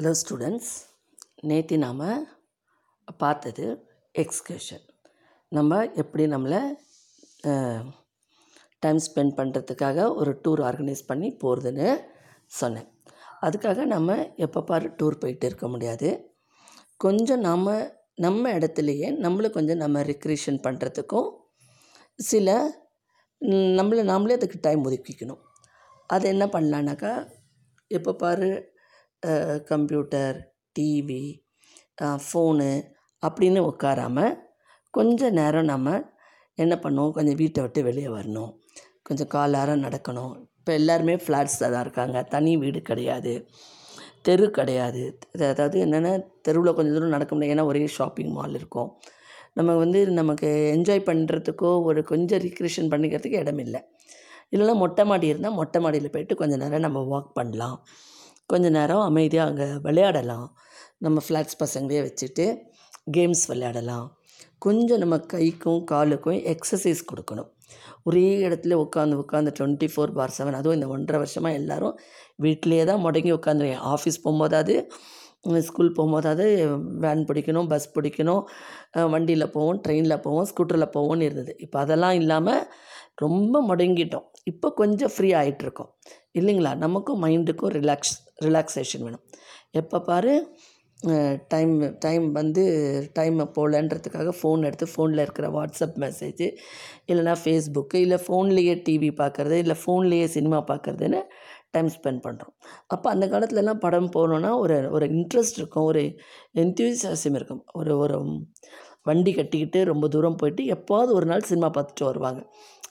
Hello students நேற்று நாம் பார்த்தது எக்ஸ்கர்ஷன் நம்ம எப்படி நம்மளை டைம் ஸ்பெண்ட் பண்ணுறதுக்காக ஒரு டூர் ஆர்கனைஸ் பண்ணி போகிறதுன்னு சொன்னேன். அதுக்காக நம்ம எப்போ பாரு டூர் போயிட்டு இருக்க முடியாது. கொஞ்சம் நாம் நம்ம இடத்துலையே நம்மளை கொஞ்சம் நம்ம ரெக்ரியேஷன் பண்ணுறதுக்கும் சில நம்மளை நாமளே அதுக்கு டைம் ஒதுக்கிக்கணும். அது என்ன பண்ணலான்னாக்கா எப்போ பாரு கம்ப்யூட்டர் டிவி ஃபோனு அப்படின்னு உட்காராம கொஞ்சம் நேரம் நம்ம என்ன பண்ணுவோம்? கொஞ்சம் வீட்டை விட்டு வெளியே வரணும். கொஞ்சம் காலாரம் நடக்கணும். இப்போ எல்லாருமே ஃப்ளாட்ஸில் தான் இருக்காங்க. தனி வீடு கிடையாது. தெரு கிடையாது. அதாவது என்னென்னா தெருவில் கொஞ்சம் தூரம் நடக்க முடியாது. ஏன்னா ஒரே ஷாப்பிங் மால் இருக்கும். நம்ம வந்து நமக்கு என்ஜாய் பண்ணுறதுக்கோ ஒரு கொஞ்சம் ரீக்ரியேஷன் பண்ணிக்கிறதுக்கு இடம் இல்லை இல்லைன்னா மொட்டை மாடி இருந்தால் மொட்டை மாடியில் போயிட்டு கொஞ்சம் நேரம் நம்ம வாக் பண்ணலாம். கொஞ்ச நேரம் அமைதியாக அங்கே விளையாடலாம். நம்ம ஃப்ளாட்ஸ் பசங்களே வச்சுட்டு கேம்ஸ் விளையாடலாம். கொஞ்சம் நம்ம கைக்கும் காலுக்கும் எக்ஸசைஸ் கொடுக்கணும். ஒரே இடத்துல உட்காந்து உட்காந்து டுவெண்ட்டி ஃபோர் பார் செவன் அதுவும் இந்த ஒன்றரை வருஷமாக எல்லோரும் வீட்டிலேயே தான் முடங்கி உட்காந்துருக்கேன் ஆஃபீஸ் போகும்போதாவது ஸ்கூல் போகும்போதாவது வேன் பிடிக்கணும் பஸ் பிடிக்கணும் வண்டியில் போவோம் ட்ரெயினில் போவோம் ஸ்கூட்டரில் போவோம்னு இருந்தது. இப்போ அதெல்லாம் இல்லாமல் ரொம்ப முடங்கிட்டோம். இப்போ கொஞ்சம் ஃப்ரீ ஆகிட்டுருக்கோம் இல்லைங்களா? நமக்கும் மைண்டுக்கும் ரிலாக்ஸ் ரிலாக்ஸேஷன் வேணும். எப்போ பாரு டைம் டைம் வந்து டைம் போகலன்றதுக்காக ஃபோன் எடுத்து ஃபோனில் இருக்கிற வாட்ஸ்அப் மெசேஜ் இல்லைனா ஃபேஸ்புக்கு இல்லை ஃபோன்லேயே டிவி பார்க்குறது இல்லை ஃபோன்லேயே சினிமா பார்க்குறதுன்னு டைம் ஸ்பெண்ட் பண்ணுறோம் அப்போ அந்த காலத்துலலாம் படம் போகணுன்னா ஒரு ஒரு இன்ட்ரெஸ்ட் இருக்கும் ஒரு என்த்யூசியாசம் இருக்கும். ஒரு ஒரு வண்டி கட்டிக்கிட்டு ரொம்ப தூரம் போயிட்டு எப்போது ஒரு நாள் சினிமா பார்த்துட்டு வருவாங்க.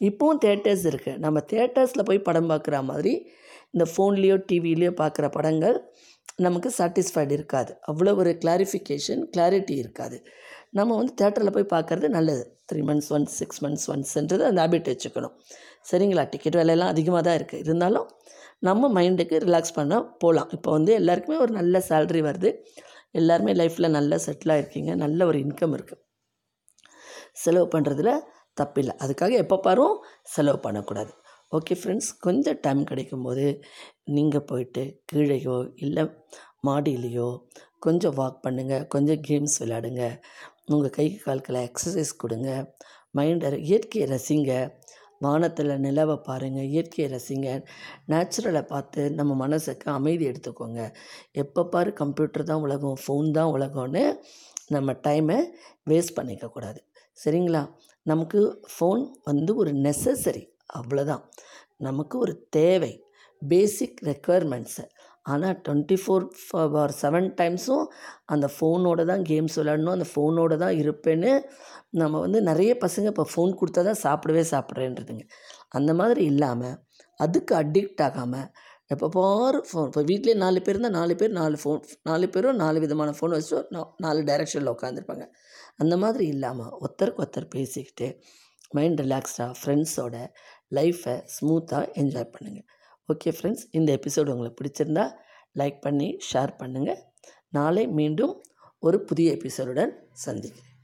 இப்போவும் தேட்டர்ஸ் இருக்குது நம்ம தேட்டர்ஸில் போய் படம் பார்க்குற மாதிரி இந்த ஃபோன்லேயோ டிவிலேயோ பார்க்குற படங்கள் நமக்கு சாட்டிஸ்ஃபைடு இருக்காது. அவ்வளோ ஒரு கிளாரிஃபிகேஷன் கிளாரிட்டி இருக்காது. நம்ம வந்து தேட்டரில் போய் பார்க்குறது நல்லது. Three months once six months ஒன்ஸ்ன்றது அந்த ஹேபிட் வச்சுக்கணும். சரிங்களா? டிக்கெட் விலையெல்லாம் அதிகமாக தான் இருக்குது இருந்தாலும் நம்ம மைண்டுக்கு ரிலாக்ஸ் பண்ண போகலாம் இப்போ வந்து எல்லாருக்குமே ஒரு நல்ல சேல்ரி வருது. எல்லாருமே லைஃப்பில் நல்லா செட்டில் ஆகிருக்கீங்க நல்ல ஒரு இன்கம் இருக்குது செலவு பண்ணுறதுல தப்பில்லை. அதுக்காக எப்போ பாரும் செலவு பண்ணக்கூடாது. ஓகே ஃப்ரெண்ட்ஸ் கொஞ்சம் டைம் கிடைக்கும்போது நீங்கள் போயிட்டு கீழேயோ இல்லை மாடியிலையோ கொஞ்சம் வாக் பண்ணுங்கள் கொஞ்சம் கேம்ஸ் விளையாடுங்க. உங்கள் கை கால்களை எக்ஸசைஸ் கொடுங்க. மைண்டை இயற்கையை ரசிங்க. வானத்தில் நிலவை பாருங்கள் இயற்கையை ரசிங்க. நேச்சுரலை பார்த்து நம்ம மனசுக்கு அமைதி எடுத்துக்கோங்க. எப்போ பாரு கம்ப்யூட்டர் தான் உலகம் ஃபோன் தான் உலகம்னு நம்ம டைமை வேஸ்ட் பண்ணிக்கக்கூடாது சரிங்களா? நமக்கு ஃபோன் வந்து ஒரு நெசசரி அவ்வளோதான் நமக்கு ஒரு தேவை. பேசிக் ரெக்குயர்மெண்ட்ஸு ஆனால் டுவெண்ட்டி ஃபோர் ஃபார் செவன் டைம்ஸும் அந்த ஃபோனோட தான் கேம்ஸ் விளாடணும் அந்த ஃபோனோட தான் இருப்பேன்னு நம்ம வந்து நிறைய பசங்க இப்போ ஃபோன் கொடுத்தா தான் சாப்பிடவே சாப்பிட்றேன்றதுங்க. அந்த மாதிரி இல்லாமல் அதுக்கு அடிக்ட் ஆகாமல் எப்போ பாரு ஃபோன் இப்போ வீட்டிலே நாலு பேர் இருந்தால் நாலு பேர் நாலு ஃபோன் நாலு பேரும் நாலு விதமான ஃபோன் வச்சு நாலு டைரெக்ஷனில் உட்காந்துருப்பாங்க அந்த மாதிரி இல்லாமல் ஒருத்தருக்கு ஒருத்தர் பேசிக்கிட்டு மைண்ட் ரிலாக்ஸ்டாக ஃப்ரெண்ட்ஸோட லைஃப்பை ஸ்மூத்தாக என்ஜாய் பண்ணுங்கள் ஓகே ஃப்ரெண்ட்ஸ் இந்த எபிசோடு உங்களுக்கு பிடிச்சிருந்தா லைக் பண்ணி ஷேர் பண்ணுங்கள் நாளை மீண்டும் ஒரு புதிய எபிசோடுடன் சந்திக்கிறேன்.